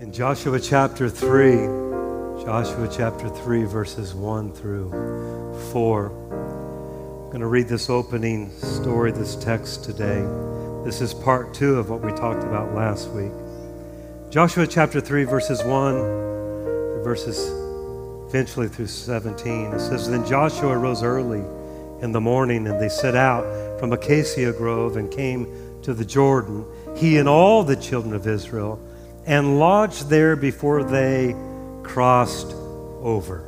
In Joshua chapter 3, Joshua chapter 3, verses 1 through 4. I'm going to read this opening story, this text today. This is part two of what we talked about last week. Joshua chapter 3, verses 1 verses eventually through 17. It says, Then Joshua rose early in the morning, and they set out from Acacia Grove and came to the Jordan, he and all the children of Israel and lodged there before they crossed over.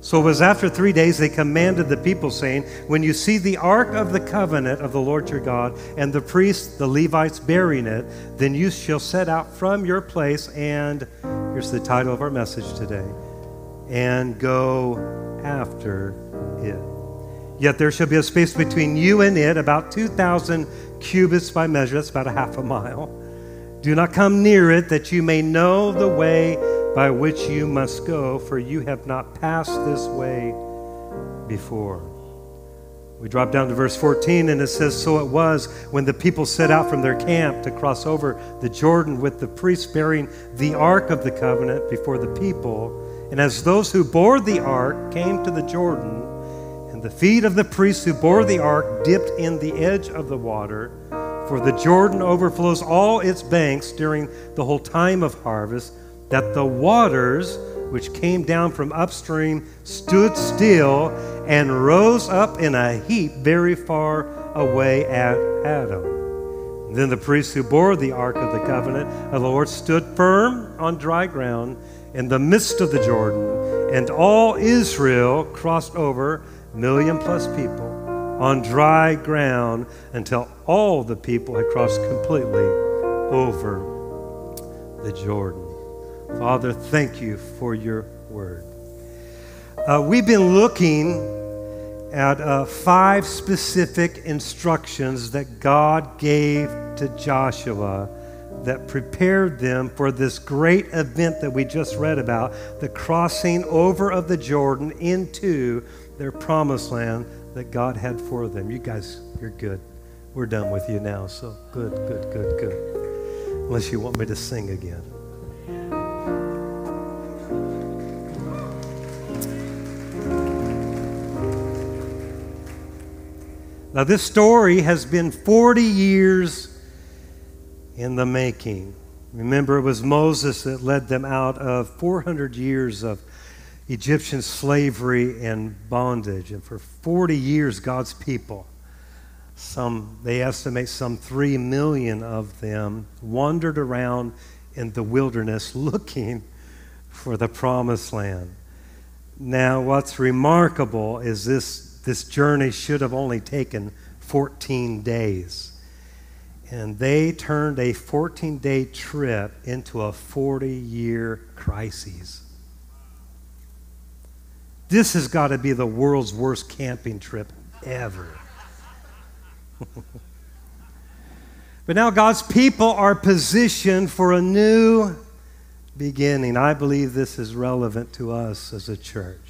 So it was after three days they commanded the people, saying, When you see the ark of the covenant of the Lord your God, and the priests, the Levites, bearing it, then you shall set out from your place, and here's the title of our message today, and go after it. Yet there shall be a space between you and it, about 2,000 cubits by measure, that's about a half a mile do not come near it, that you may know the way by which you must go, for you have not passed this way before. We drop down to verse 14, and it says, So it was when the people set out from their camp to cross over the Jordan with the priests bearing the ark of the covenant before the people. And as those who bore the ark came to the Jordan, and the feet of the priests who bore the ark dipped in the edge of the water, for the Jordan overflows all its banks during the whole time of harvest, that the waters which came down from upstream stood still and rose up in a heap very far away at Adam. Then the priests who bore the ark of the covenant of the Lord stood firm on dry ground in the midst of the Jordan, and all Israel crossed over, million plus people on dry ground until all the people had crossed completely over the Jordan. Father, thank you for your word. Uh, we've been looking at uh, five specific instructions that God gave to Joshua that prepared them for this great event that we just read about the crossing over of the Jordan into their promised land that God had for them. You guys, you're good. We're done with you now, so good, good, good, good. Unless you want me to sing again. Now, this story has been 40 years in the making. Remember, it was Moses that led them out of 400 years of Egyptian slavery and bondage. And for 40 years, God's people, some, they estimate some 3 million of them, wandered around in the wilderness looking for the promised land. Now, what's remarkable is this, this journey should have only taken 14 days. And they turned a 14 day trip into a 40 year crisis. This has got to be the world's worst camping trip ever. but now God's people are positioned for a new beginning. I believe this is relevant to us as a church.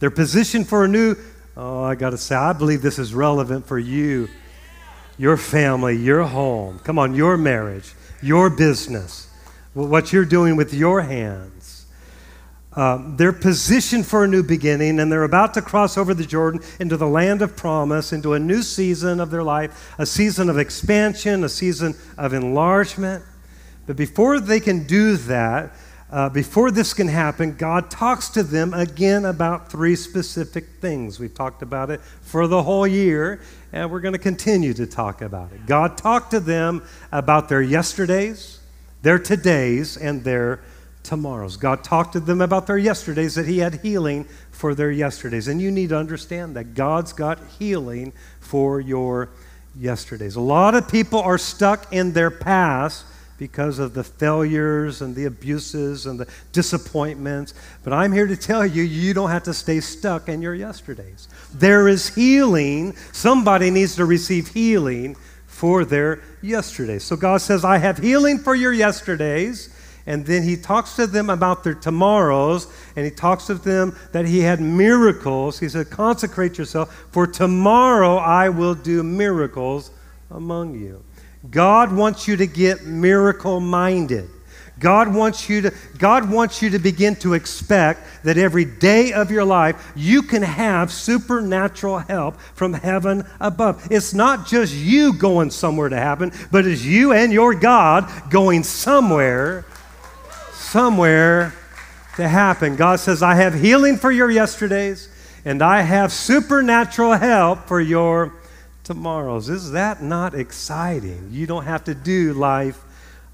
They're positioned for a new, oh, I got to say, I believe this is relevant for you, your family, your home. Come on, your marriage, your business, what you're doing with your hands. Um, they're positioned for a new beginning, and they're about to cross over the Jordan into the land of promise, into a new season of their life, a season of expansion, a season of enlargement. But before they can do that, uh, before this can happen, God talks to them again about three specific things. We've talked about it for the whole year, and we're going to continue to talk about it. God talked to them about their yesterdays, their todays, and their tomorrows. God talked to them about their yesterdays, that He had healing for their yesterdays. And you need to understand that God's got healing for your yesterdays. A lot of people are stuck in their past because of the failures and the abuses and the disappointments. But I'm here to tell you, you don't have to stay stuck in your yesterdays. There is healing. Somebody needs to receive healing for their yesterdays. So God says, I have healing for your yesterdays and then he talks to them about their tomorrows, and he talks to them that he had miracles. He said, Consecrate yourself, for tomorrow I will do miracles among you. God wants you to get miracle minded. God wants you to God wants you to begin to expect that every day of your life you can have supernatural help from heaven above. It's not just you going somewhere to happen, but it's you and your God going somewhere somewhere to happen. God says, "I have healing for your yesterdays and I have supernatural help for your tomorrows." Is that not exciting? You don't have to do life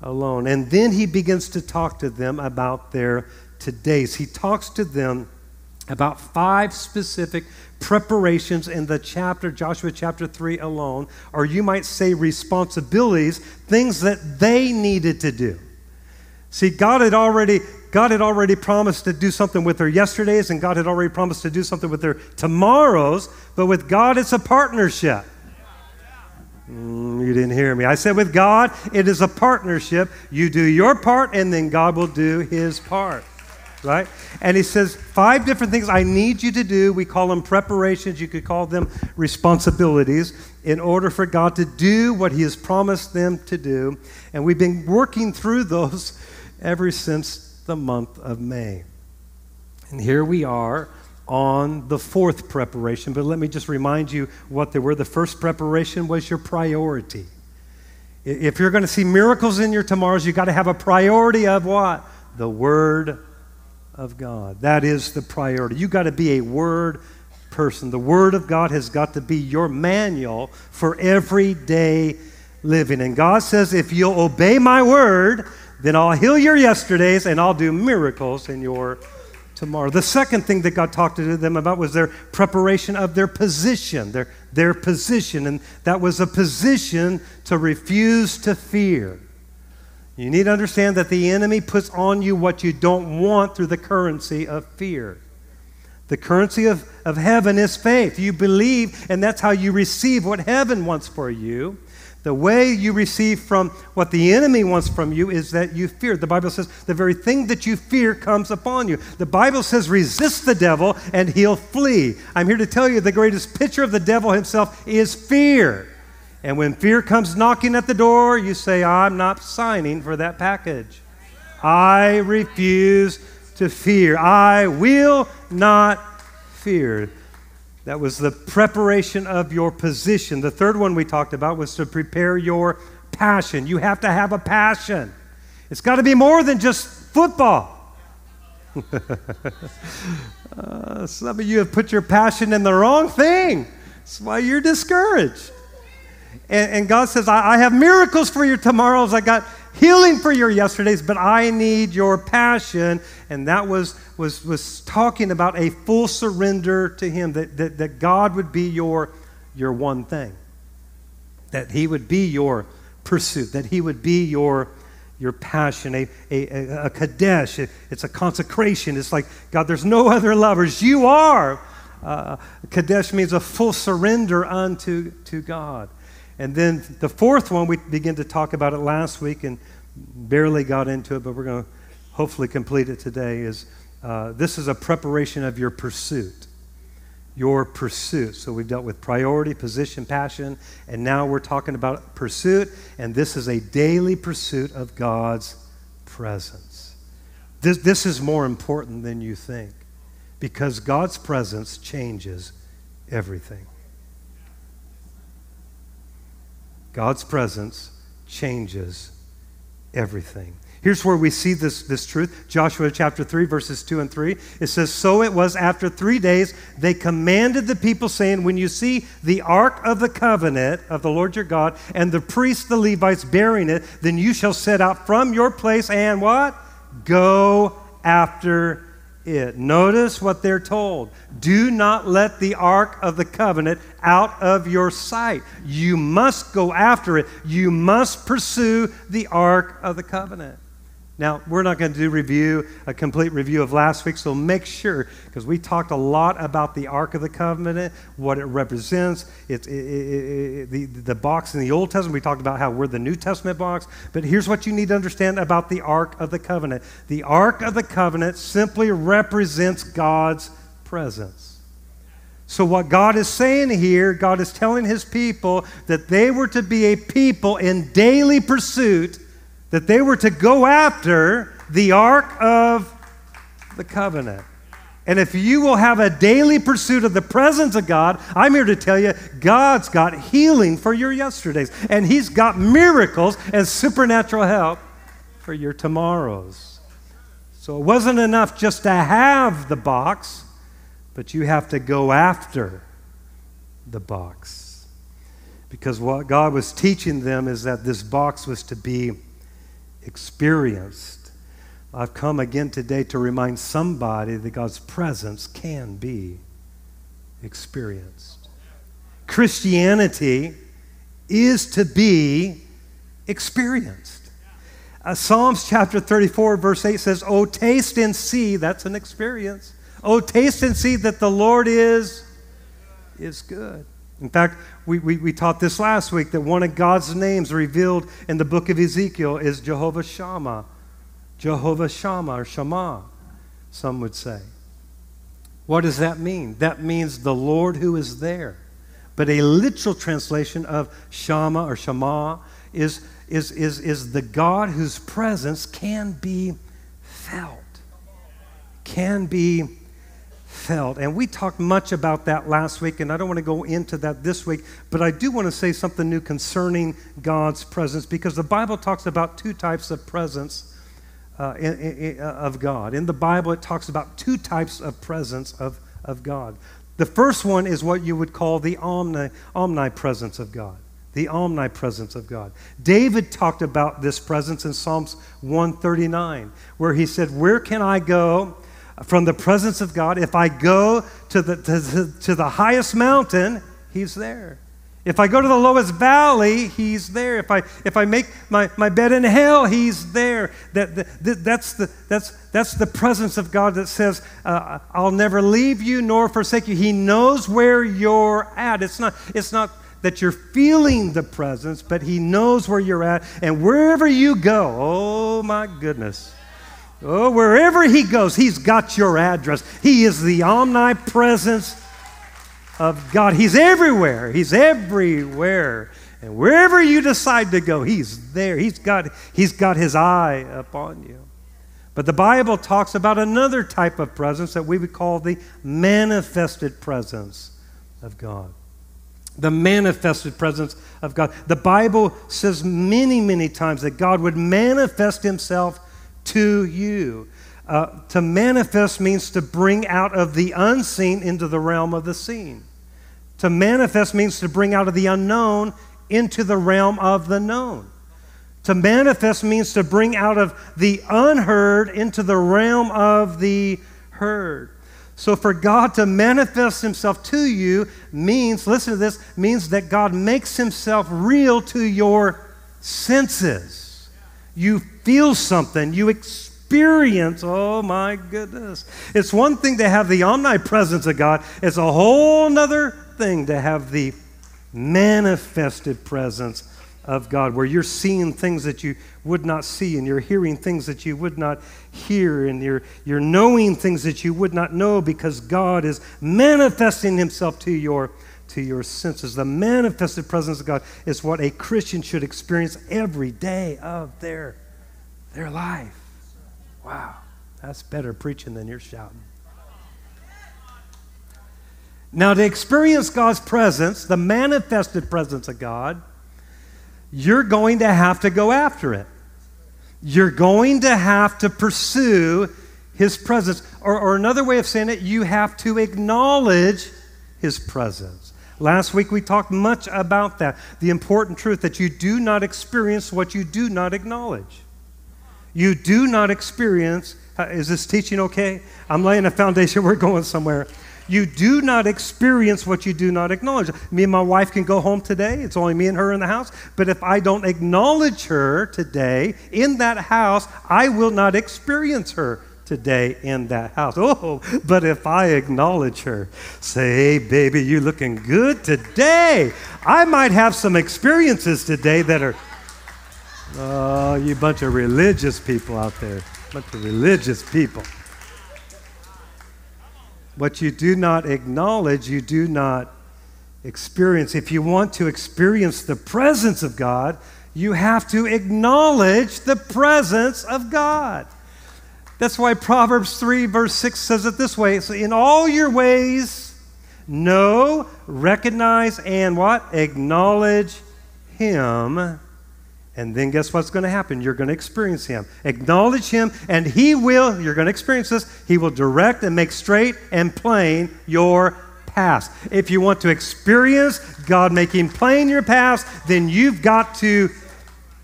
alone. And then he begins to talk to them about their todays. He talks to them about five specific preparations in the chapter, Joshua chapter 3 alone, or you might say responsibilities, things that they needed to do. See, God had already God had already promised to do something with their yesterdays, and God had already promised to do something with their tomorrows, but with God, it's a partnership. Mm, you didn't hear me. I said, with God, it is a partnership. You do your part, and then God will do his part. Right? And he says, five different things I need you to do. We call them preparations. You could call them responsibilities in order for God to do what he has promised them to do. And we've been working through those ever since the month of May. And here we are on the fourth preparation, but let me just remind you what they were. The first preparation was your priority. If you're going to see miracles in your tomorrows, you've got to have a priority of what? The Word of God. That is the priority. You've got to be a Word person. The Word of God has got to be your manual for everyday living. And God says, if you'll obey my Word, then I'll heal your yesterdays and I'll do miracles in your tomorrow. The second thing that God talked to them about was their preparation of their position, their, their position. And that was a position to refuse to fear. You need to understand that the enemy puts on you what you don't want through the currency of fear. The currency of, of heaven is faith. You believe, and that's how you receive what heaven wants for you. The way you receive from what the enemy wants from you is that you fear. The Bible says the very thing that you fear comes upon you. The Bible says resist the devil and he'll flee. I'm here to tell you the greatest picture of the devil himself is fear. And when fear comes knocking at the door, you say, I'm not signing for that package. I refuse to fear. I will not fear. That was the preparation of your position. The third one we talked about was to prepare your passion. You have to have a passion. It's got to be more than just football. uh, some of you have put your passion in the wrong thing. That's why you're discouraged. And, and God says, I, I have miracles for your tomorrows. I got healing for your yesterdays, but I need your passion. And that was, was, was talking about a full surrender to Him, that, that, that God would be your, your one thing, that He would be your pursuit, that He would be your, your passion, a, a, a kadesh. It's a consecration. It's like, God, there's no other lovers. You are. Uh, kadesh means a full surrender unto to God. And then the fourth one, we began to talk about it last week and barely got into it, but we're going to hopefully complete it today. Is uh, this is a preparation of your pursuit? Your pursuit. So we've dealt with priority, position, passion, and now we're talking about pursuit, and this is a daily pursuit of God's presence. This, this is more important than you think because God's presence changes everything. God's presence changes everything. Here's where we see this, this truth Joshua chapter 3, verses 2 and 3. It says, So it was after three days, they commanded the people, saying, When you see the ark of the covenant of the Lord your God, and the priests, the Levites, bearing it, then you shall set out from your place and what? Go after it. Notice what they're told. Do not let the ark of the covenant out of your sight. You must go after it. You must pursue the ark of the covenant. Now, we're not going to do review, a complete review of last week, so make sure, because we talked a lot about the Ark of the Covenant, what it represents. It's it, it, it, the, the box in the Old Testament, we talked about how we're the New Testament box. But here's what you need to understand about the Ark of the Covenant the Ark of the Covenant simply represents God's presence. So, what God is saying here, God is telling his people that they were to be a people in daily pursuit that they were to go after the Ark of the Covenant. And if you will have a daily pursuit of the presence of God, I'm here to tell you, God's got healing for your yesterdays. And He's got miracles and supernatural help for your tomorrows. So it wasn't enough just to have the box, but you have to go after the box. Because what God was teaching them is that this box was to be experienced I've come again today to remind somebody that God's presence can be experienced. Christianity is to be experienced. Uh, Psalms chapter 34, verse 8 says, Oh, taste and see, that's an experience. Oh, taste and see that the Lord is, is good. In fact, we, we, we taught this last week that one of God's names revealed in the book of Ezekiel is Jehovah Shammah Jehovah Shammah or Shammah, some would say. What does that mean? That means the Lord who is there. But a literal translation of Shammah or Shammah is, is, is, is the God whose presence can be felt. Can be felt. And we talked much about that last week, and I don't want to go into that this week, but I do want to say something new concerning God's presence because the Bible talks about two types of presence uh, in, in, uh, of God. In the Bible, it talks about two types of presence of, of God. The first one is what you would call the omni, omnipresence of God. The omnipresence of God. David talked about this presence in Psalms 139, where he said, Where can I go from the presence of God? If I go to the, to, to the highest mountain, he's there. If I go to the lowest valley, he's there. If I, if I make my, my bed in hell, he's there. That, that, that's, the, that's, that's the presence of God that says, uh, I'll never leave you nor forsake you. He knows where you're at. It's not, it's not that you're feeling the presence, but He knows where you're at. And wherever you go, oh my goodness. Oh, wherever He goes, He's got your address. He is the omnipresence of God. He's everywhere. He's everywhere. And wherever you decide to go, He's there. He's got, he's got His eye upon you. But the Bible talks about another type of presence that we would call the manifested presence of God. The manifested presence of God. The Bible says many, many times that God would manifest Himself to you. Uh, to manifest means to bring out of the unseen into the realm of the seen. To manifest means to bring out of the unknown into the realm of the known. To manifest means to bring out of the unheard into the realm of the heard. So for God to manifest himself to you means, listen to this, means that God makes himself real to your senses. You feel something, you experience, oh my goodness. It's one thing to have the omnipresence of God, it's a whole other thing to have the manifested presence of God, where you're seeing things that you would not see, and you're hearing things that you would not hear, and you're, you're knowing things that you would not know because God is manifesting Himself to your, to your senses. The manifested presence of God is what a Christian should experience every day of their, their life. Wow, that's better preaching than you're shouting. Now, to experience God's presence, the manifested presence of God, you're going to have to go after it. You're going to have to pursue His presence. Or, or another way of saying it, you have to acknowledge His presence. Last week we talked much about that. The important truth that you do not experience what you do not acknowledge. You do not experience, uh, is this teaching okay? I'm laying a foundation, we're going somewhere. You do not experience what you do not acknowledge. Me and my wife can go home today. It's only me and her in the house. But if I don't acknowledge her today in that house, I will not experience her today in that house. Oh, but if I acknowledge her, say, hey, baby, you looking good today. I might have some experiences today that are, oh, you bunch of religious people out there, bunch of religious people. What you do not acknowledge, you do not experience. If you want to experience the presence of God, You have to acknowledge the presence of God. That's why Proverbs 3, verse 6 says it this way so In all your ways, know, recognize, and what? Acknowledge Him. And then guess what's going to happen? You're going to experience Him. Acknowledge Him, and He will, you're going to experience this, He will direct and make straight and plain your past. If you want to experience God making plain your past, then you've got to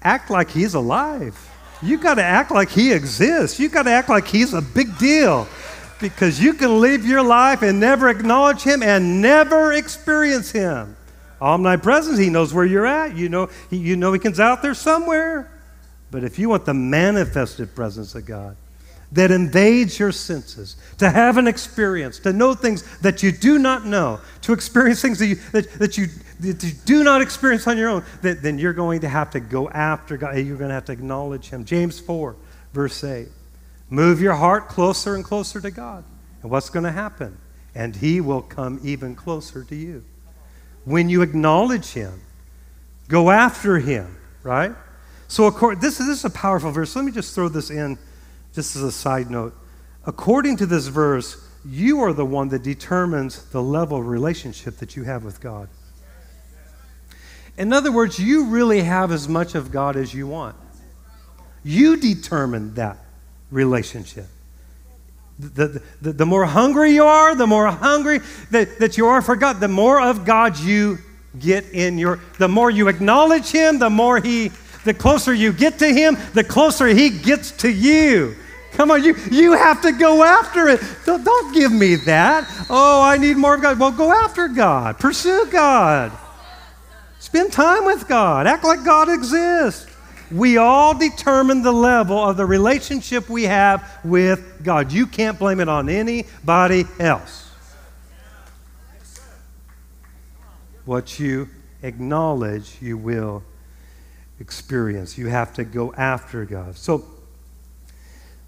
act like He's alive. You've got to act like He exists. You've got to act like He's a big deal because you can live your life and never acknowledge Him and never experience Him. Omnipresent, He knows where you're at. You know, he, you know He's out there somewhere. But if you want the manifested presence of God, that invades your senses, to have an experience, to know things that you do not know, to experience things that you, that, that you, that you do not experience on your own, then you're going to have to go after God. You're going to have to acknowledge Him. James 4, verse 8. Move your heart closer and closer to God. And what's going to happen? And He will come even closer to you. When you acknowledge Him, go after Him, right? So, according, this, this is a powerful verse. Let me just throw this in just as a side note. According to this verse, you are the one that determines the level of relationship that you have with God. In other words, you really have as much of God as you want. You determine that relationship. The, the, the more hungry you are, the more hungry that, that you are for God, the more of God you get in your, the more you acknowledge Him, the more He, the closer you get to Him, the closer He gets to you. Come on, you, you have to go after it. Don't, don't give me that. Oh, I need more of God. Well, go after God. Pursue God. Spend time with God. Act like God exists. We all determine the level of the relationship we have with God. You can't blame it on anybody else. What you acknowledge, you will experience. You have to go after God. So,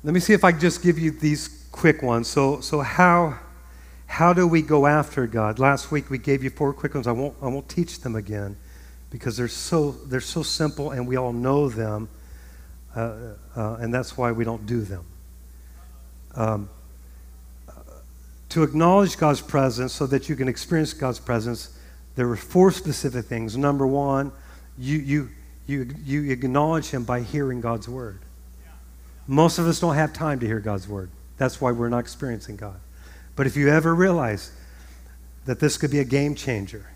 let me see if I can just give you these quick ones. So, so how, how do we go after God? Last week we gave you four quick ones. I won't, I won't teach them again because they're so, they're so simple and we all know them, uh, uh, and that's why we don't do them. Um, to acknowledge God's presence so that you can experience God's presence, there are four specific things. Number one, you, you, you, you acknowledge Him by hearing God's word. Most of us don't have time to hear God's word. That's why we're not experiencing God. But if you ever realize that this could be a game changer,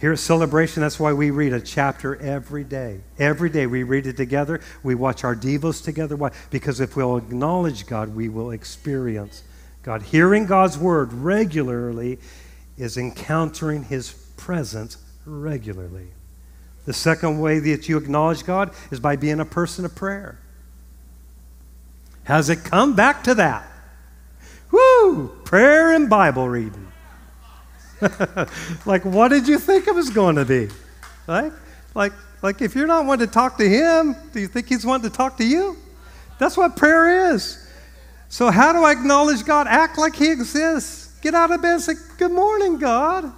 here at Celebration, that's why we read a chapter every day. Every day we read it together. We watch our devos together. Why? Because if we'll acknowledge God, we will experience God. Hearing God's word regularly is encountering his presence regularly. The second way that you acknowledge God is by being a person of prayer. Has it come back to that? Woo! Prayer and Bible reading. like, what did you think it was going to be? Right? Like, like if you're not wanting to talk to him, do you think he's wanting to talk to you? That's what prayer is. So, how do I acknowledge God? Act like he exists. Get out of bed and say, Good morning, God.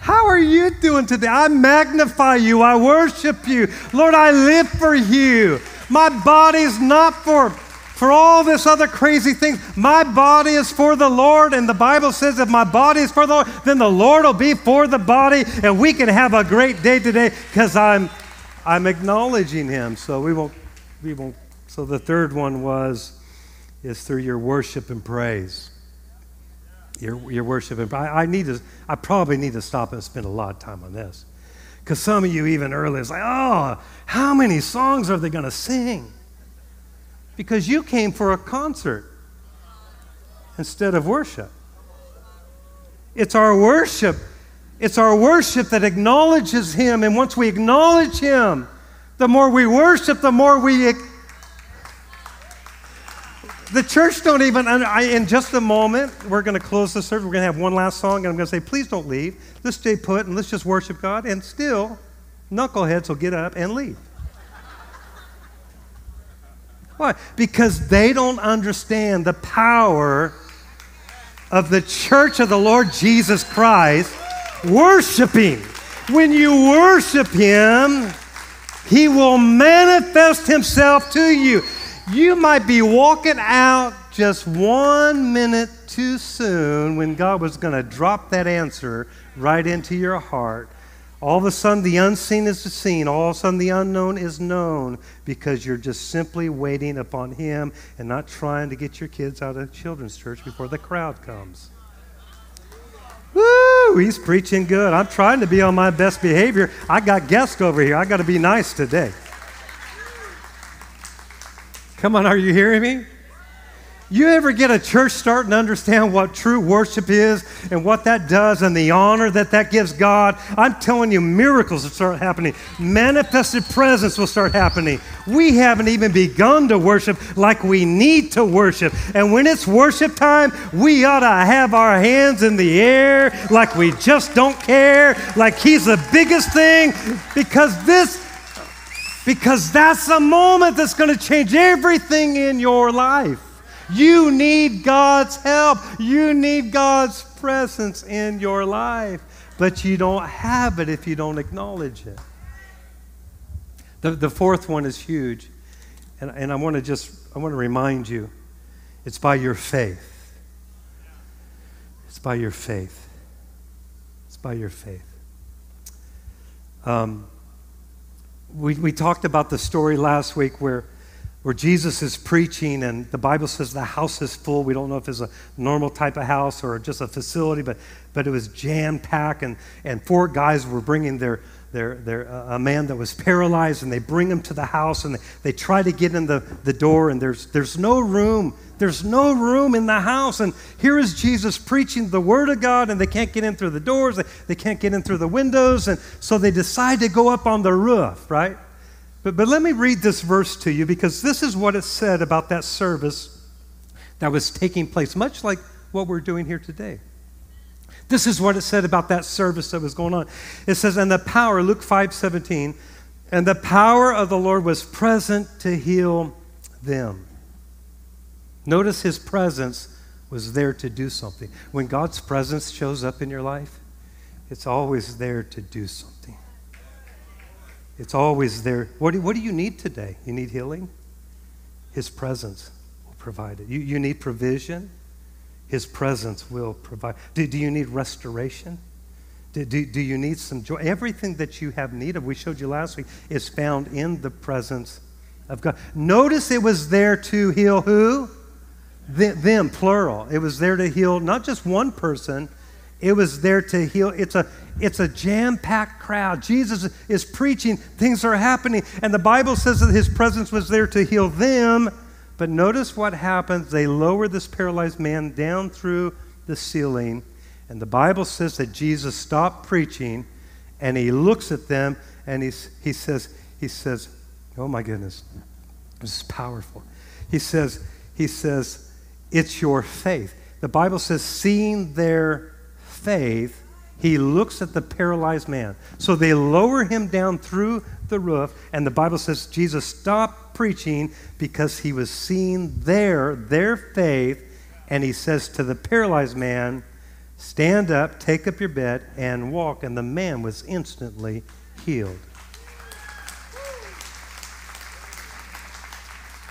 How are you doing today? I magnify you. I worship you. Lord, I live for you. My body's not for for all this other crazy things. My body is for the Lord, and the Bible says if my body is for the Lord, then the Lord will be for the body, and we can have a great day today because I'm I'm acknowledging Him. So we won't we won't. So the third one was is through your worship and praise. Your, your worship and I, I need to I probably need to stop and spend a lot of time on this. Because some of you even earlier is like, oh, how many songs are they going to sing? Because you came for a concert instead of worship. It's our worship. It's our worship that acknowledges Him. And once we acknowledge Him, the more we worship, the more we. The church don't even, in just a moment, we're going to close the service. We're going to have one last song, and I'm going to say, please don't leave. Let's stay put and let's just worship God. And still, knuckleheads will get up and leave. Why? Because they don't understand the power of the church of the Lord Jesus Christ worshiping. When you worship Him, He will manifest himself to you. You might be walking out just one minute too soon when God was going to drop that answer right into your heart. All of a sudden, the unseen is seen. All of a sudden, the unknown is known because you're just simply waiting upon Him and not trying to get your kids out of children's church before the crowd comes. Woo! He's preaching good. I'm trying to be on my best behavior. I got guests over here. I got to be nice today. Come on, are you hearing me? You ever get a church starting to understand what true worship is and what that does and the honor that that gives God? I'm telling you, miracles will start happening. Manifested presence will start happening. We haven't even begun to worship like we need to worship. And when it's worship time, we ought to have our hands in the air like we just don't care, like He's the biggest thing, because this because that's a moment that's going to change everything in your life. You need God's help. You need God's presence in your life. But you don't have it if you don't acknowledge it. The, the fourth one is huge. And, and I want to just, I want to remind you it's by your faith. It's by your faith. It's by your faith. Um, we, we talked about the story last week where where Jesus is preaching, and the Bible says the house is full. We don't know if it's a normal type of house or just a facility, but, but it was jam packed, and, and four guys were bringing their, their, their, uh, a man that was paralyzed, and they bring him to the house, and they, they try to get in the, the door, and there's, there's no room. There's no room in the house. And here is Jesus preaching the Word of God, and they can't get in through the doors, they, they can't get in through the windows, and so they decide to go up on the roof, right? But, but let me read this verse to you because this is what it said about that service that was taking place, much like what we're doing here today. This is what it said about that service that was going on. It says, And the power, Luke 5 17, and the power of the Lord was present to heal them. Notice his presence was there to do something. When God's presence shows up in your life, it's always there to do something. It's always there. What do, what do you need today? You need healing? His presence will provide it. You, you need provision? His presence will provide. Do, do you need restoration? Do, do, do you need some joy? Everything that you have need of, we showed you last week, is found in the presence of God. Notice it was there to heal who? them, plural. It was there to heal not just one person, it was there to heal. It's a, it's a jam packed crowd. Jesus is preaching, things are happening, and the Bible says that his presence was there to heal them. But notice what happens. They lower this paralyzed man down through the ceiling, and the Bible says that Jesus stopped preaching and he looks at them and he's, he says, he says, oh my goodness, this is powerful. He says, he says, it's your faith. The Bible says, seeing their faith, he looks at the paralyzed man. So they lower him down through the roof, and the Bible says Jesus stopped preaching because he was seeing their, their faith, and he says to the paralyzed man, Stand up, take up your bed, and walk. And the man was instantly healed.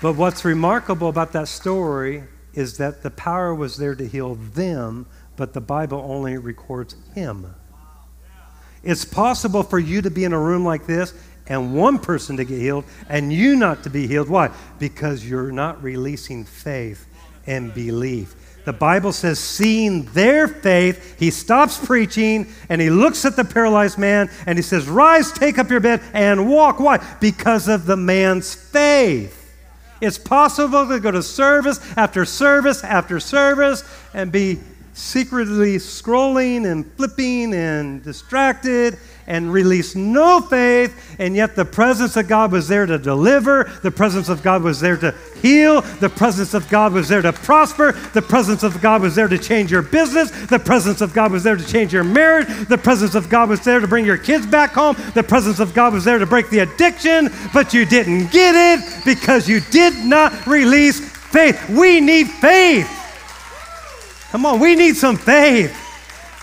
But what's remarkable about that story is that the power was there to heal them, but the Bible only records him. It's possible for you to be in a room like this and one person to get healed and you not to be healed. Why? Because you're not releasing faith and belief. The Bible says, seeing their faith, he stops preaching and he looks at the paralyzed man and he says, Rise, take up your bed, and walk. Why? Because of the man's faith. It's possible to go to service after service after service and be secretly scrolling and flipping and distracted and release no faith, and yet the presence of God was there to deliver, the presence of God was there to heal, the presence of God was there to prosper, the presence of God was there to change your business, the presence of God was there to change your marriage, the presence of God was there to bring your kids back home, the presence of God was there to break the addiction, but you didn't get it because you did not release faith. We need faith. Come on, we need some faith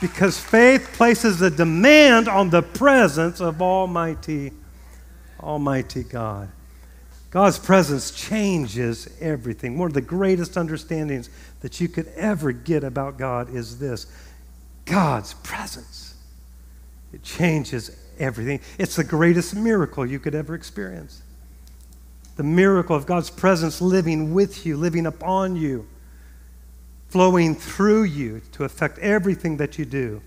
because faith places a demand on the presence of Almighty, Almighty God. God's presence changes everything. One of the greatest understandings that you could ever get about God is this God's presence. It changes everything. It's the greatest miracle you could ever experience. The miracle of God's presence living with you, living upon you, flowing through you to affect everything that you do.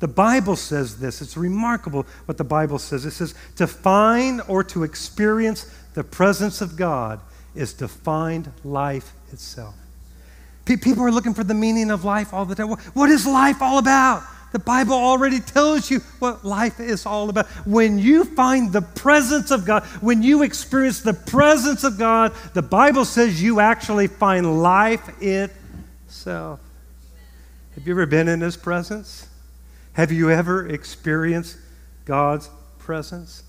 The Bible says this. It's remarkable what the Bible says. It says, to find or to experience the presence of God is to find life itself. People are looking for the meaning of life all the time. What is life all about? The Bible already tells you what life is all about. When you find the presence of God, when you experience the presence of God, the Bible says you actually find life itself. Have you ever been in His presence? Have you ever experienced God's presence?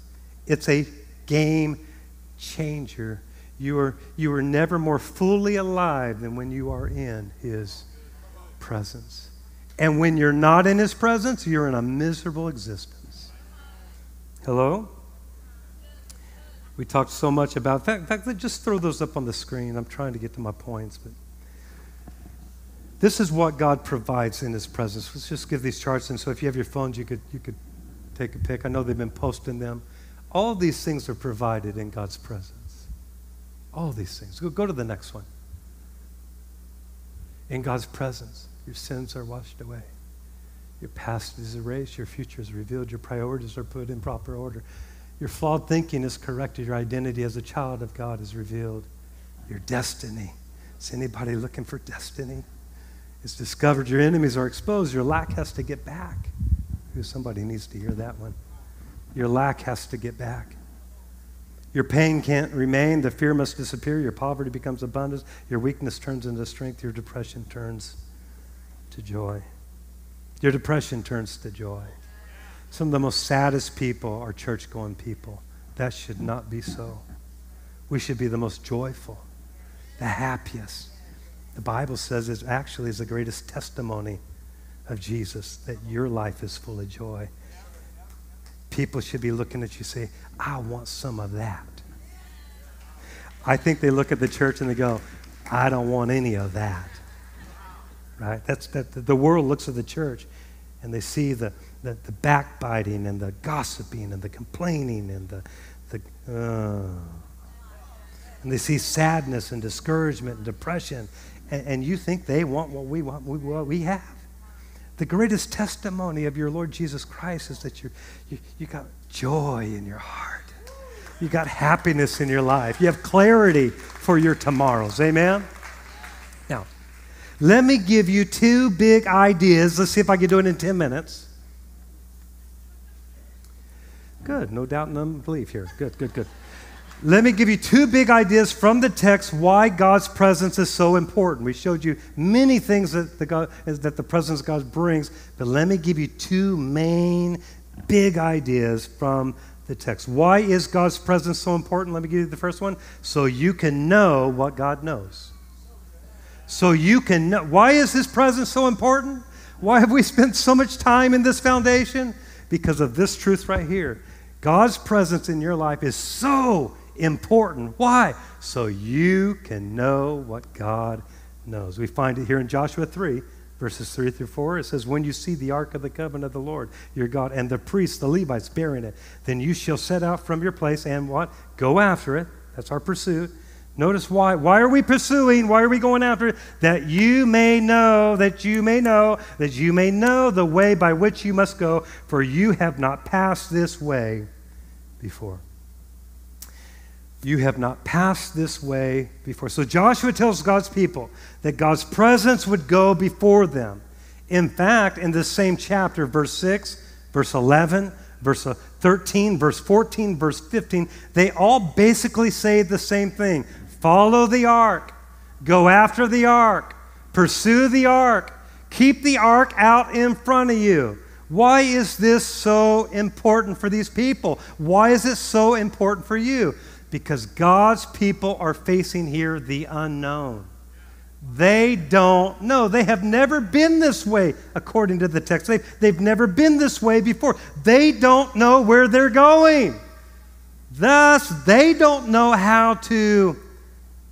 It's a game changer. You are, you are never more fully alive than when you are in His presence. And when you're not in His presence, you're in a miserable existence. Hello? We talked so much about that. In fact, just throw those up on the screen. I'm trying to get to my points, but this is what God provides in His presence. Let's just give these charts, and so if you have your phones, you could you could take a pic. I know they've been posting them. All these things are provided in God's presence. All these things. Go, go to the next one. In God's presence, your sins are washed away. Your past is erased. Your future is revealed. Your priorities are put in proper order. Your flawed thinking is corrected. Your identity as a child of God is revealed. Your destiny. Is anybody looking for destiny? Is discovered. Your enemies are exposed. Your lack has to get back. Somebody needs to hear that one. Your lack has to get back. Your pain can't remain. The fear must disappear. Your poverty becomes abundance. Your weakness turns into strength. Your depression turns to joy. Your depression turns to joy. Some of the most saddest people are church going people. That should not be so. We should be the most joyful, the happiest. The Bible says it actually is the greatest testimony of Jesus that your life is full of joy people should be looking at you say, I want some of that. I think they look at the church and they go, I don't want any of that. Right? That's that the world looks at the church and they see the, the, the backbiting and the gossiping and the complaining and the, the uh, and they see sadness and discouragement and depression and, and you think they want what we want we, what we have the greatest testimony of your Lord Jesus Christ is that you you, you got joy in your heart. You got happiness in your life. You have clarity for your tomorrows. Amen? Now, let me give you two big ideas. Let's see if I can do it in 10 minutes. Good. No doubt and unbelief here. Good, good, good. Let me give you two big ideas from the text why God's presence is so important. We showed you many things that the, God, that the presence of God brings, but let me give you two main big ideas from the text. Why is God's presence so important? Let me give you the first one. So you can know what God knows. So you can know. Why is His presence so important? Why have we spent so much time in this foundation? Because of this truth right here. God's presence in your life is so important. Why? So you can know what God knows. We find it here in Joshua 3, verses 3 through 4. It says, When you see the ark of the covenant of the Lord your God and the priests, the Levites, bearing it, then you shall set out from your place and what? Go after it. That's our pursuit. Notice why. Why are we pursuing? Why are we going after it? That you may know, that you may know, that you may know the way by which you must go, for you have not passed this way before. You have not passed this way before. So Joshua tells God's people that God's presence would go before them. In fact, in this same chapter, verse 6, verse 11, verse uh, 13, verse 14, verse 15, they all basically say the same thing follow the ark, go after the ark, pursue the ark, keep the ark out in front of you. Why is this so important for these people? Why is it so important for you? Because God's people are facing here the unknown. They don't know. They have never been this way, according to the text. They've, they've never been this way before. They don't know where they're going. Thus, they don't know how to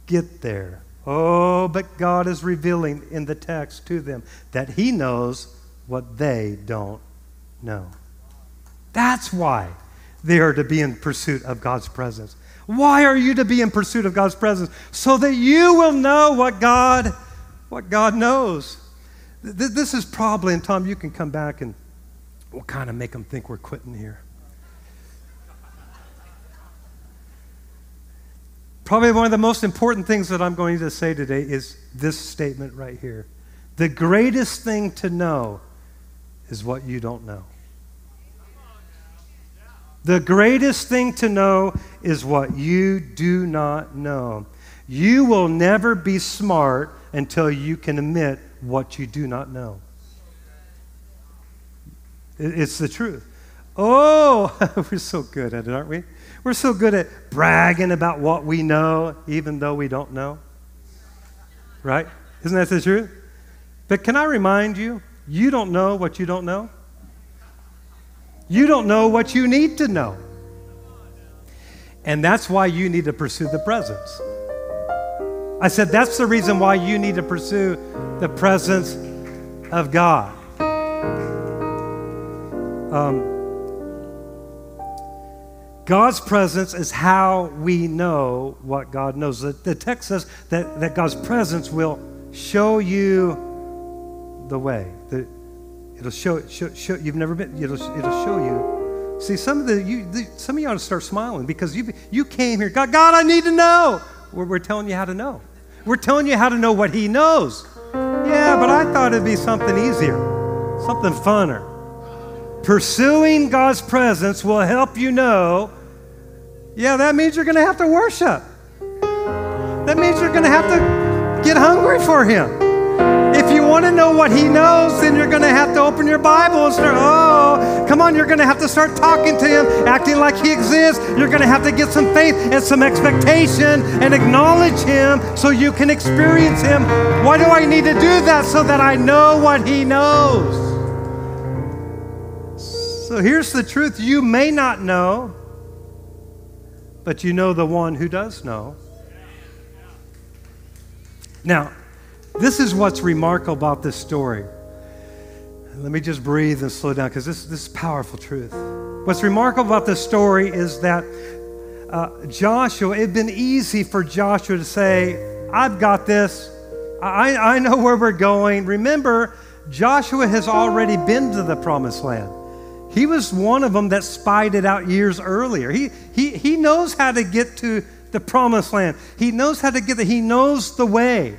get there. Oh, but God is revealing in the text to them that He knows what they don't know. That's why they are to be in pursuit of God's presence. Why are you to be in pursuit of God's presence? So that you will know what God, what God knows. This is probably, and Tom, you can come back and we'll kind of make them think we're quitting here. Probably one of the most important things that I'm going to say today is this statement right here. The greatest thing to know is what you don't know. The greatest thing to know is what you do not know. You will never be smart until you can admit what you do not know. It's the truth. Oh, we're so good at it, aren't we? We're so good at bragging about what we know, even though we don't know. Right? Isn't that the truth? But can I remind you, you don't know what you don't know? You don't know what you need to know. And that's why you need to pursue the presence. I said, that's the reason why you need to pursue the presence of God. Um, God's presence is how we know what God knows. The, the text says that, that God's presence will show you the way. It'll show, show, show you've never been, it'll, it'll show you. See, some of the, you, the, some of you ought to start smiling because you, you came here. God, God, I need to know. We're, we're telling you how to know. We're telling you how to know what He knows. Yeah, but I thought it'd be something easier, something funner. Pursuing God's presence will help you know. Yeah, that means you're going to have to worship. That means you're going to have to get hungry for Him. Want to know what he knows, then you're going to have to open your Bible and start, oh, come on, you're going to have to start talking to him, acting like he exists. You're going to have to get some faith and some expectation and acknowledge him so you can experience him. Why do I need to do that? So that I know what he knows. So here's the truth you may not know, but you know the one who does know. Now, this is what's remarkable about this story. Let me just breathe and slow down because this, this is powerful truth. What's remarkable about this story is that uh, Joshua, it had been easy for Joshua to say, I've got this. I, I know where we're going. Remember, Joshua has already been to the promised land. He was one of them that spied it out years earlier. He, he, he knows how to get to the promised land. He knows how to get there. He knows the way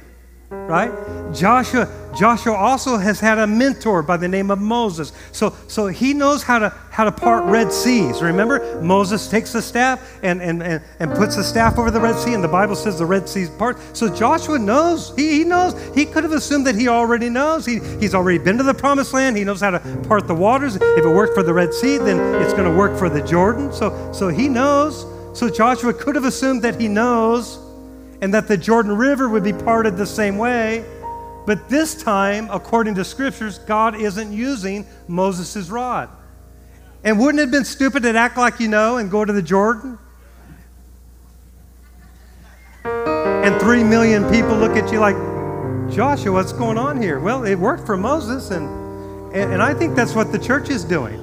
right? Joshua, Joshua also has had a mentor by the name of Moses. So, so he knows how to, how to part Red Seas. Remember, Moses takes the staff and, and, and, and puts the staff over the Red Sea, and the Bible says the Red Sea's part. So Joshua knows. He, he knows. He could have assumed that he already knows. He, he's already been to the promised land. He knows how to part the waters. If it worked for the Red Sea, then it's going to work for the Jordan. So, so he knows. So Joshua could have assumed that he knows and that the Jordan River would be parted the same way. But this time, according to scriptures, God isn't using Moses' rod. And wouldn't it have been stupid to act like you know and go to the Jordan? And three million people look at you like, Joshua, what's going on here? Well, it worked for Moses, and, and, and I think that's what the church is doing.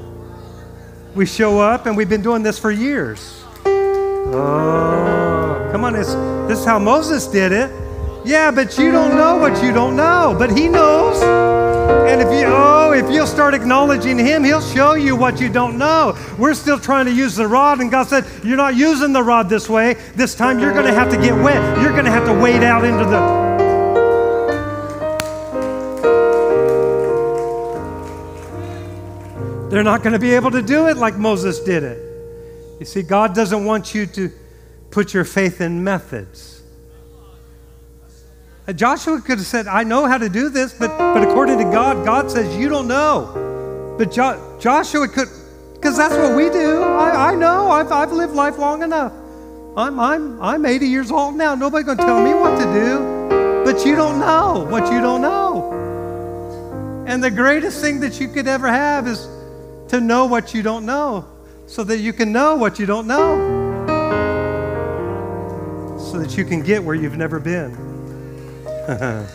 We show up, and we've been doing this for years. Oh, come on, it's this is how Moses did it. Yeah, but you don't know what you don't know, but he knows. And if you oh, if you'll start acknowledging him, he'll show you what you don't know. We're still trying to use the rod, and God said, You're not using the rod this way. This time you're gonna have to get wet. You're gonna have to wade out into the They're not going to be able to do it like Moses did it. You see, God doesn't want you to put your faith in methods. Uh, Joshua could have said, I know how to do this, but, but according to God, God says, You don't know. But jo- Joshua could, because that's what we do. I, I know, I've, I've lived life long enough. I'm, I'm, I'm 80 years old now. Nobody's going to tell me what to do. But you don't know what you don't know. And the greatest thing that you could ever have is to know what you don't know so that you can know what you don't know. So that you can get where you've never been.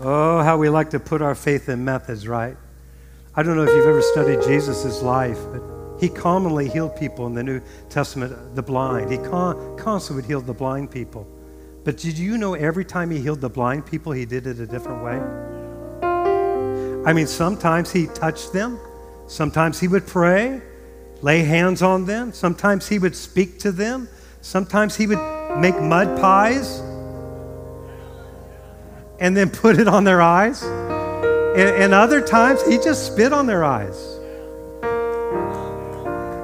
oh, how we like to put our faith in methods, right? I don't know if you've ever studied Jesus' life, but he commonly healed people in the New Testament, the blind. He con- constantly would heal the blind people. But did you know every time he healed the blind people, he did it a different way? I mean, sometimes he touched them, sometimes he would pray, lay hands on them, sometimes he would speak to them, sometimes he would make mud pies and then put it on their eyes. And, and other times, he just spit on their eyes.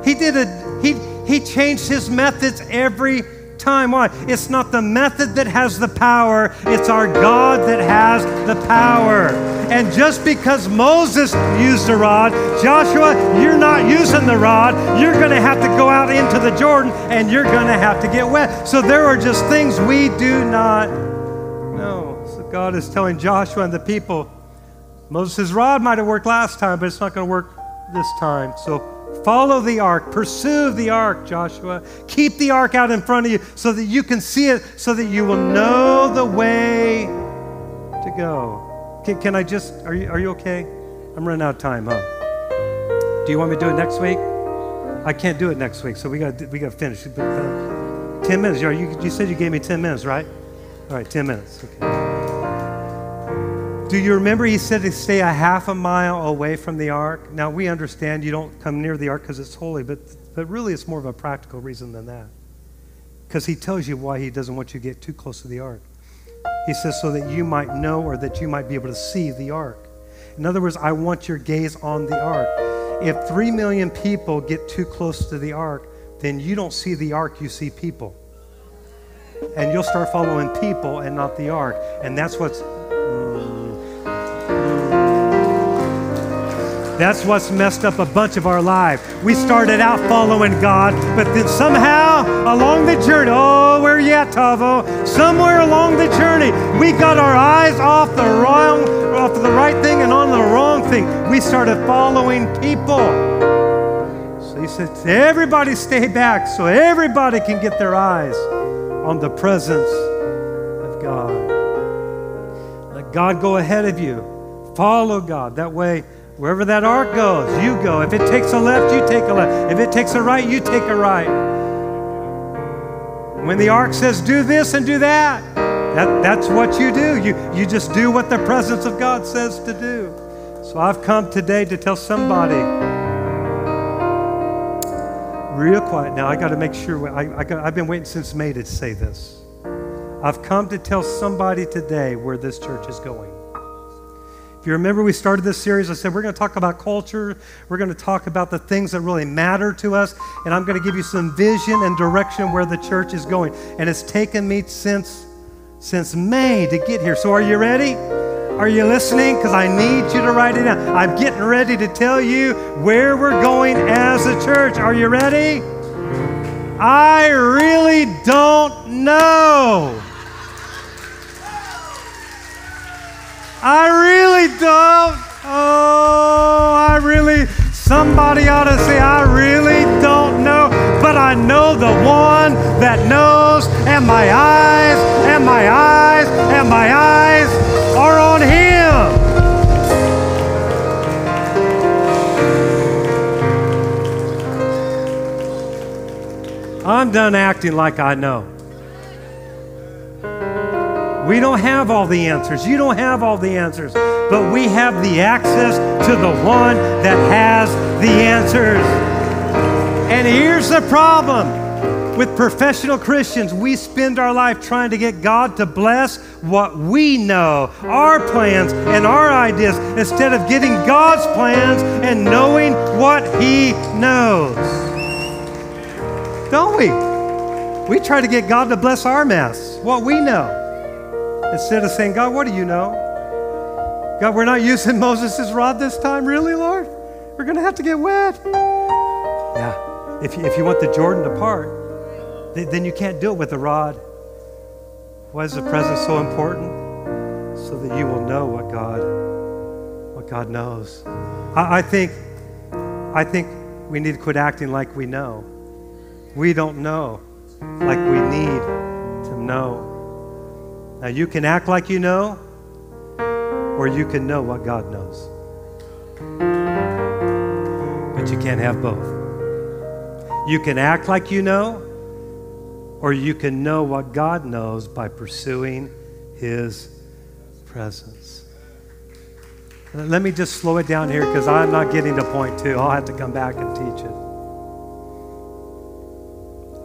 He did a he he changed his methods every time. Why? It's not the method that has the power, it's our God that has the power. And just because Moses used the rod, Joshua, you're not using the rod. You're going to have to go out into the Jordan and you're going to have to get wet. So there are just things we do not know. So God is telling Joshua and the people, Moses' rod might have worked last time, but it's not going to work this time. So Follow the ark. Pursue the ark, Joshua. Keep the ark out in front of you so that you can see it, so that you will know the way to go. Can, can I just, are you, are you okay? I'm running out of time, huh? Do you want me to do it next week? I can't do it next week, so we got we got to finish. Uh, 10 minutes. You, you said you gave me 10 minutes, right? All right, 10 minutes. Okay. Do you remember he said to stay a half a mile away from the ark? Now, we understand you don't come near the ark because it's holy, but, but really it's more of a practical reason than that. Because he tells you why he doesn't want you to get too close to the ark. He says so that you might know or that you might be able to see the ark. In other words, I want your gaze on the ark. If three million people get too close to the ark, then you don't see the ark, you see people. And you'll start following people and not the ark. And that's what's That's what's messed up a bunch of our life. We started out following God, but then somehow along the journey, oh, where you Tavo? Somewhere along the journey, we got our eyes off the wrong, off the right thing and on the wrong thing. We started following people. So he said, everybody stay back so everybody can get their eyes on the presence of God. Let God go ahead of you. Follow God. That way, Wherever that ark goes, you go. If it takes a left, you take a left. If it takes a right, you take a right. When the ark says do this and do that, that that's what you do. You, you just do what the presence of God says to do. So I've come today to tell somebody, real quiet. Now I got to make sure, I, I got, I've been waiting since May to say this. I've come to tell somebody today where this church is going. If you remember, we started this series, I said we're going to talk about culture. We're going to talk about the things that really matter to us. And I'm going to give you some vision and direction where the church is going. And it's taken me since, since May to get here. So are you ready? Are you listening? Because I need you to write it down. I'm getting ready to tell you where we're going as a church. Are you ready? I really don't know. I really don't. Oh, I really, somebody ought to say, I really don't know. But I know the one that knows, and my eyes, and my eyes, and my eyes are on him. I'm done acting like I know. We don't have all the answers. You don't have all the answers. But we have the access to the one that has the answers. And here's the problem with professional Christians, we spend our life trying to get God to bless what we know, our plans and our ideas, instead of getting God's plans and knowing what He knows. Don't we? We try to get God to bless our mess, what we know. Instead of saying, God, what do you know? God, we're not using Moses' rod this time. Really, Lord? We're going to have to get wet. Yeah. If you, if you want the Jordan to part, then you can't do it with a rod. Why is the presence so important? So that you will know what God, what God knows. I, I think, I think we need to quit acting like we know we don't know like we need to know. Now, you can act like you know, or you can know what God knows. But you can't have both. You can act like you know, or you can know what God knows by pursuing His presence. Let me just slow it down here because I'm not getting to point two. I'll have to come back and teach it.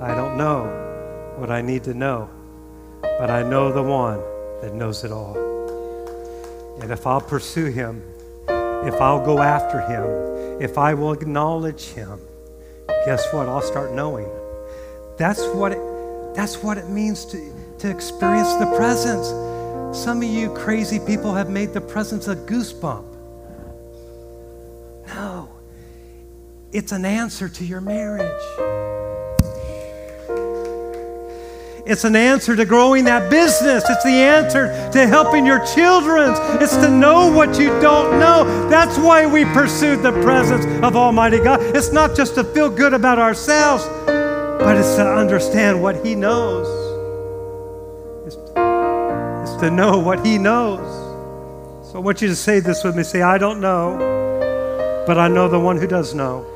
I don't know what I need to know, but I know the one that knows it all. And if I'll pursue him, if I'll go after him, if I will acknowledge him, guess what? I'll start knowing. That's what it, that's what it means to, to experience the presence. Some of you crazy people have made the presence a goosebump. No, it's an answer to your marriage. It's an answer to growing that business. It's the answer to helping your children. It's to know what you don't know. That's why we pursued the presence of Almighty God. It's not just to feel good about ourselves, but it's to understand what He knows. It's, it's to know what He knows. So I want you to say this with me. Say, I don't know, but I know the one who does know.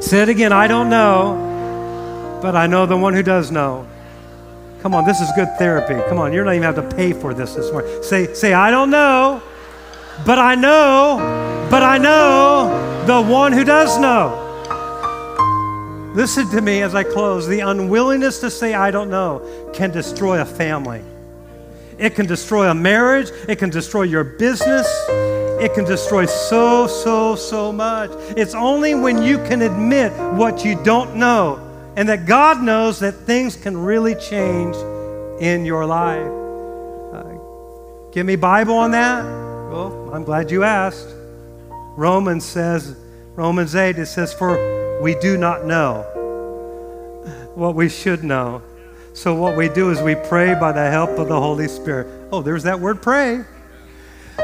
Say it again. I don't know, but I know the one who does know. Come on, this is good therapy. Come on, you're not even have to pay for this this morning. Say, say, I don't know, but I know, but I know the one who does know. Listen to me as I close. The unwillingness to say, I don't know, can destroy a family. It can destroy a marriage. It can destroy your business. It can destroy so, so, so much. It's only when you can admit what you don't know and that God knows that things can really change in your life. Uh, give me Bible on that. Well, I'm glad you asked. Romans says, Romans 8, it says, For we do not know what we should know. So what we do is we pray by the help of the Holy Spirit. Oh, there's that word pray.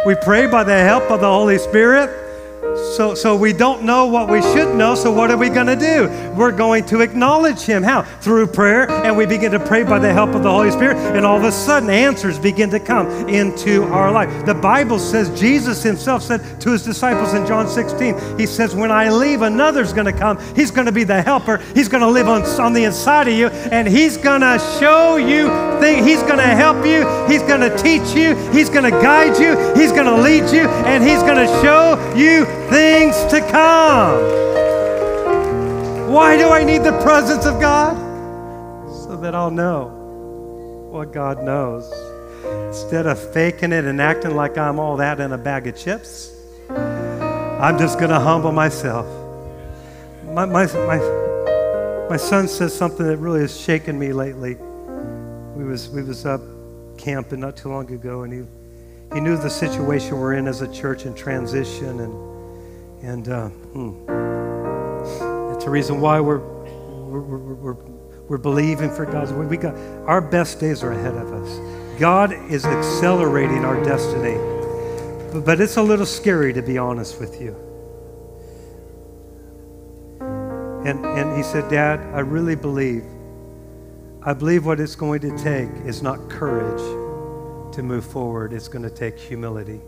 We pray by the help of the Holy Spirit so, so we don't know what we should know, so what are we going to do? We're going to acknowledge Him. How? Through prayer, and we begin to pray by the help of the Holy Spirit, and all of a sudden answers begin to come into our life. The Bible says, Jesus Himself said to His disciples in John 16, He says, When I leave, another's going to come. He's going to be the helper. He's going to live on, on the inside of you, and He's going to show you things. He's going to help you. He's going to teach you. He's going to guide you. He's going to lead you, and He's going to show you things to come. Why do I need the presence of God? So that I'll know what God knows. Instead of faking it and acting like I'm all that in a bag of chips, I'm just going to humble myself. My, my, my, my son says something that really has shaken me lately. We was, we was up camping not too long ago, and he, he knew the situation we're in as a church in transition, and and uh, hmm, that's the reason why we're, we're, we're, we're, believing for God's word. We got our best days are ahead of us. God is accelerating our destiny. But, but it's a little scary to be honest with you. And, and he said, Dad, I really believe, I believe what it's going to take is not courage to move forward, it's going to take humility.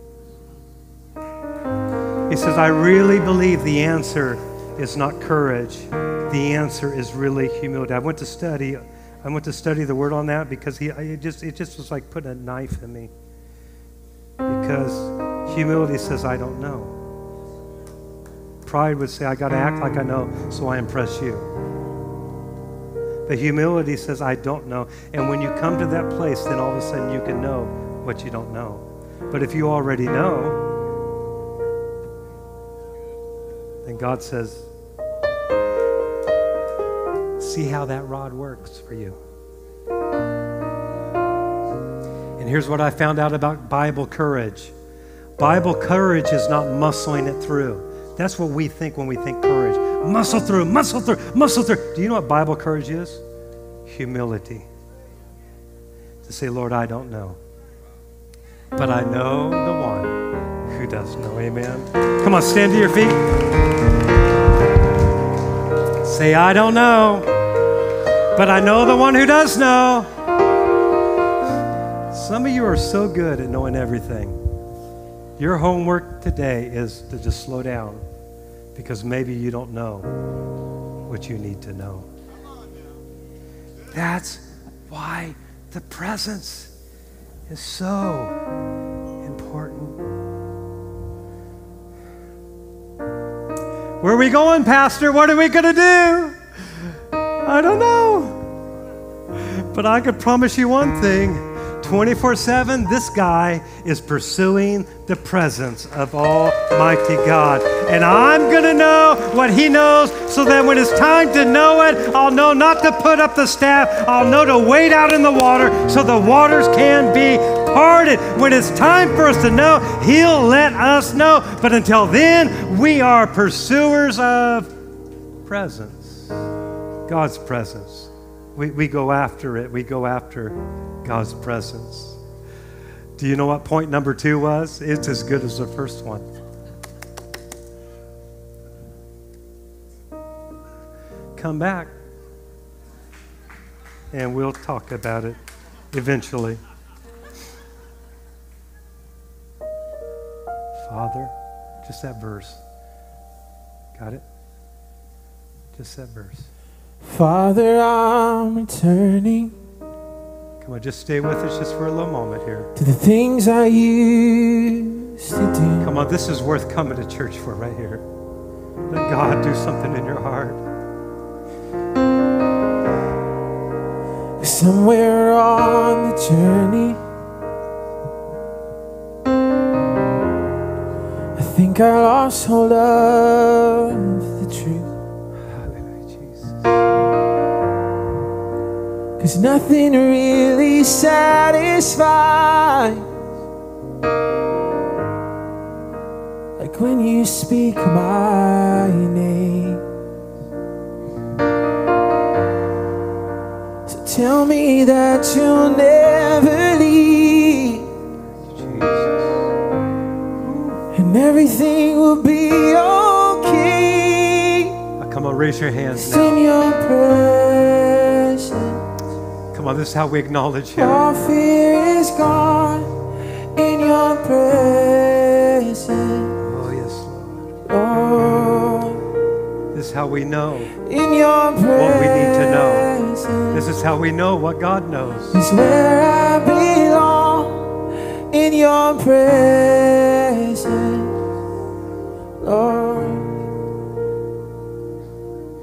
He says, I really believe the answer is not courage. The answer is really humility. I went to study. I went to study the word on that because he, it just, it just was like putting a knife in me. Because humility says, I don't know. Pride would say, I got to act like I know, so I impress you. But humility says, I don't know. And when you come to that place, then all of a sudden you can know what you don't know. But if you already know, And God says, see how that rod works for you. And here's what I found out about Bible courage Bible courage is not muscling it through. That's what we think when we think courage. Muscle through, muscle through, muscle through. Do you know what Bible courage is? Humility. To say, Lord, I don't know. But I know the one who does know. Amen. Come on, stand to your feet. Say, I don't know. But I know the one who does know. Some of you are so good at knowing everything. Your homework today is to just slow down because maybe you don't know what you need to know. That's why the presence is so important. Where are we going, Pastor? What are we going to do? I don't know. But I could promise you one thing 24 7, this guy is pursuing the presence of Almighty God. And I'm going to know what he knows so that when it's time to know it, I'll know not to put up the staff. I'll know to wait out in the water so the waters can be When it's time for us to know, he'll let us know. But until then, we are pursuers of presence, God's presence. We, we go after it. We go after God's presence. Do you know what point number two was? It's as good as the first one. Come back and we'll talk about it eventually. Father, just that verse. Got it? Just that verse. Father, I'm returning Come on, just stay with us just for a little moment here. to the things I used to do. Come on, this is worth coming to church for right here. Let God do something in your heart. Somewhere on the journey, think I lost hold of the truth. Cause nothing really satisfies like when you speak my name. So tell me that you'll never leave and everything will be okay. Now, come on, raise your hands now. in your presence. Come on, this is how we acknowledge Him. All fear is gone in your presence, Oh, yes, Lord. Lord. This is how we know. In your presence What we need to know. This is how we know what God knows. is where I belong. In your presence,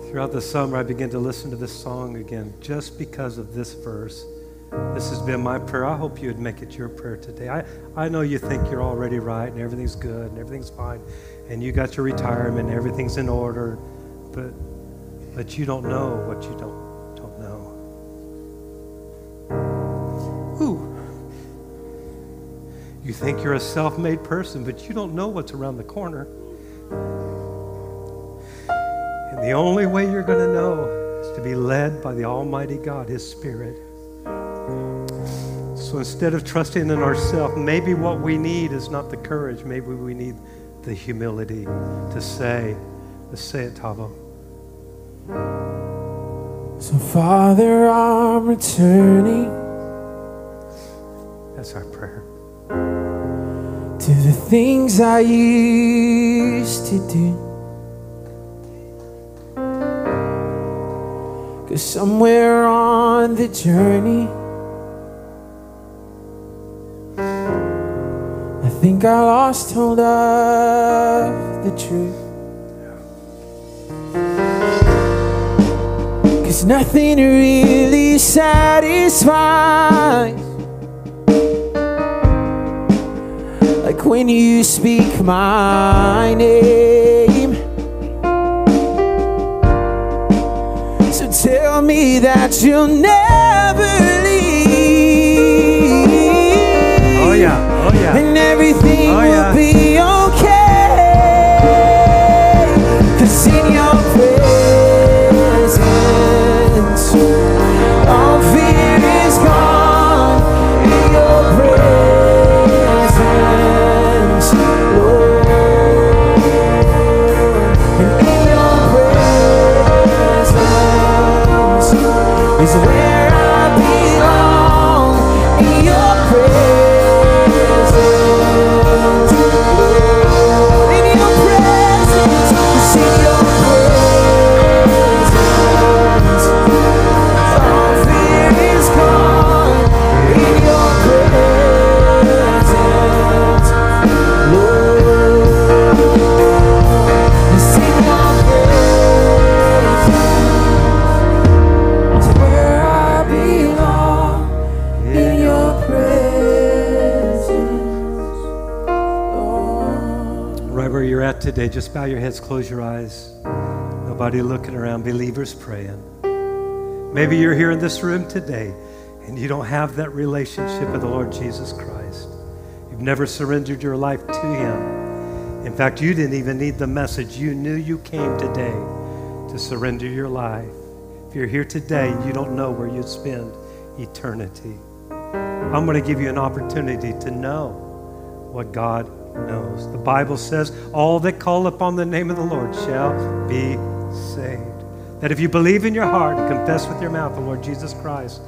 Throughout the summer, I began to listen to this song again just because of this verse. This has been my prayer. I hope you would make it your prayer today. I, I know you think you're already right and everything's good and everything's fine and you got your retirement and everything's in order, but but you don't know what you don't don't know. Ooh. You think you're a self-made person, but you don't know what's around the corner. And the only way you're going to know is to be led by the Almighty God, His Spirit. So instead of trusting in ourselves, maybe what we need is not the courage. Maybe we need the humility to say, to say it, Tavo. So, Father, I'm returning That's our prayer. Things I used to do. Cause somewhere on the journey, I think I lost hold of the truth. Cause nothing really satisfies like when you speak my name. So tell me that you'll never leave. Oh, yeah. Oh, yeah. And everything Oh, yeah. will be today, just bow your heads, close your eyes. Nobody looking around, believers praying. Maybe you're here in this room today and you don't have that relationship with the Lord Jesus Christ. You've never surrendered your life to Him. In fact, you didn't even need the message. You knew you came today to surrender your life. If you're here today, you don't know where you'd spend eternity. I'm going to give you an opportunity to know what God knows. The Bible says, All that call upon the name of the Lord shall be saved. That if you believe in your heart and confess with your mouth the Lord Jesus Christ,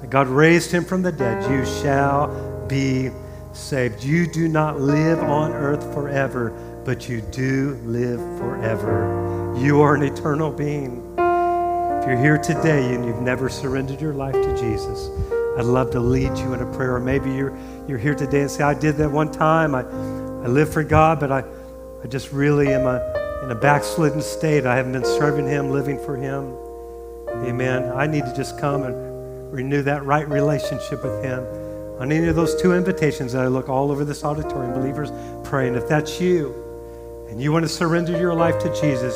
that God raised him from the dead, you shall be saved. You do not live on earth forever, but you do live forever. You are an eternal being. If you're here today and you've never surrendered your life to Jesus, I'd love to lead you in a prayer. Or maybe you're, you're here today and say, I did that one time. I, I live for God, but I, I just really am a, in a backslidden state. I haven't been serving Him, living for Him. Amen. I need to just come and renew that right relationship with Him. On any of those two invitations that I look all over this auditorium, believers praying. If that's you and you want to surrender your life to Jesus,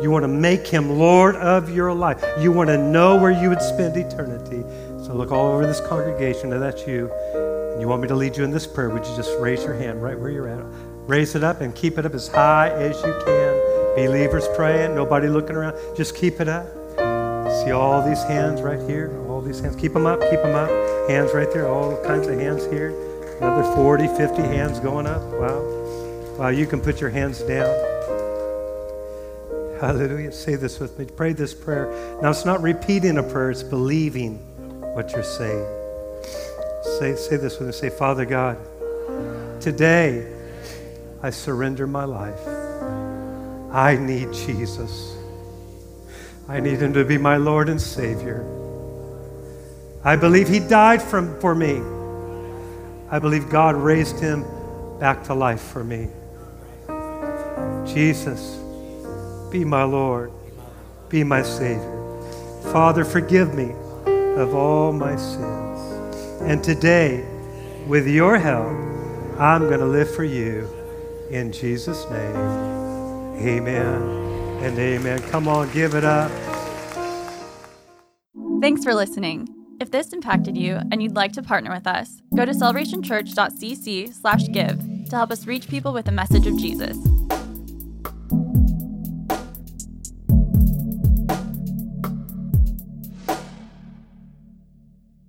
you want to make him Lord of your life. You want to know where you would spend eternity. So look all over this congregation, and that's you. And you want me to lead you in this prayer, would you just raise your hand right where you're at? Raise it up and keep it up as high as you can. Believers praying, nobody looking around. Just keep it up. See all these hands right here? All these hands. Keep them up, keep them up. Hands right there, all kinds of hands here. Another 40, 50 hands going up. Wow. Wow, you can put your hands down. Hallelujah. Say this with me. Pray this prayer. Now, it's not repeating a prayer, it's believing what you're saying. Say, say this with me. Say, Father God, today I surrender my life. I need Jesus. I need him to be my Lord and Savior. I believe he died from, for me. I believe God raised him back to life for me. Jesus, be my Lord, be my Savior. Father, forgive me of all my sins. And today, with your help, I'm going to live for you. In Jesus' name, amen and amen. Come on, give it up. Thanks for listening. If this impacted you and you'd like to partner with us, go to celebrationchurch.cc/give to help us reach people with the message of Jesus.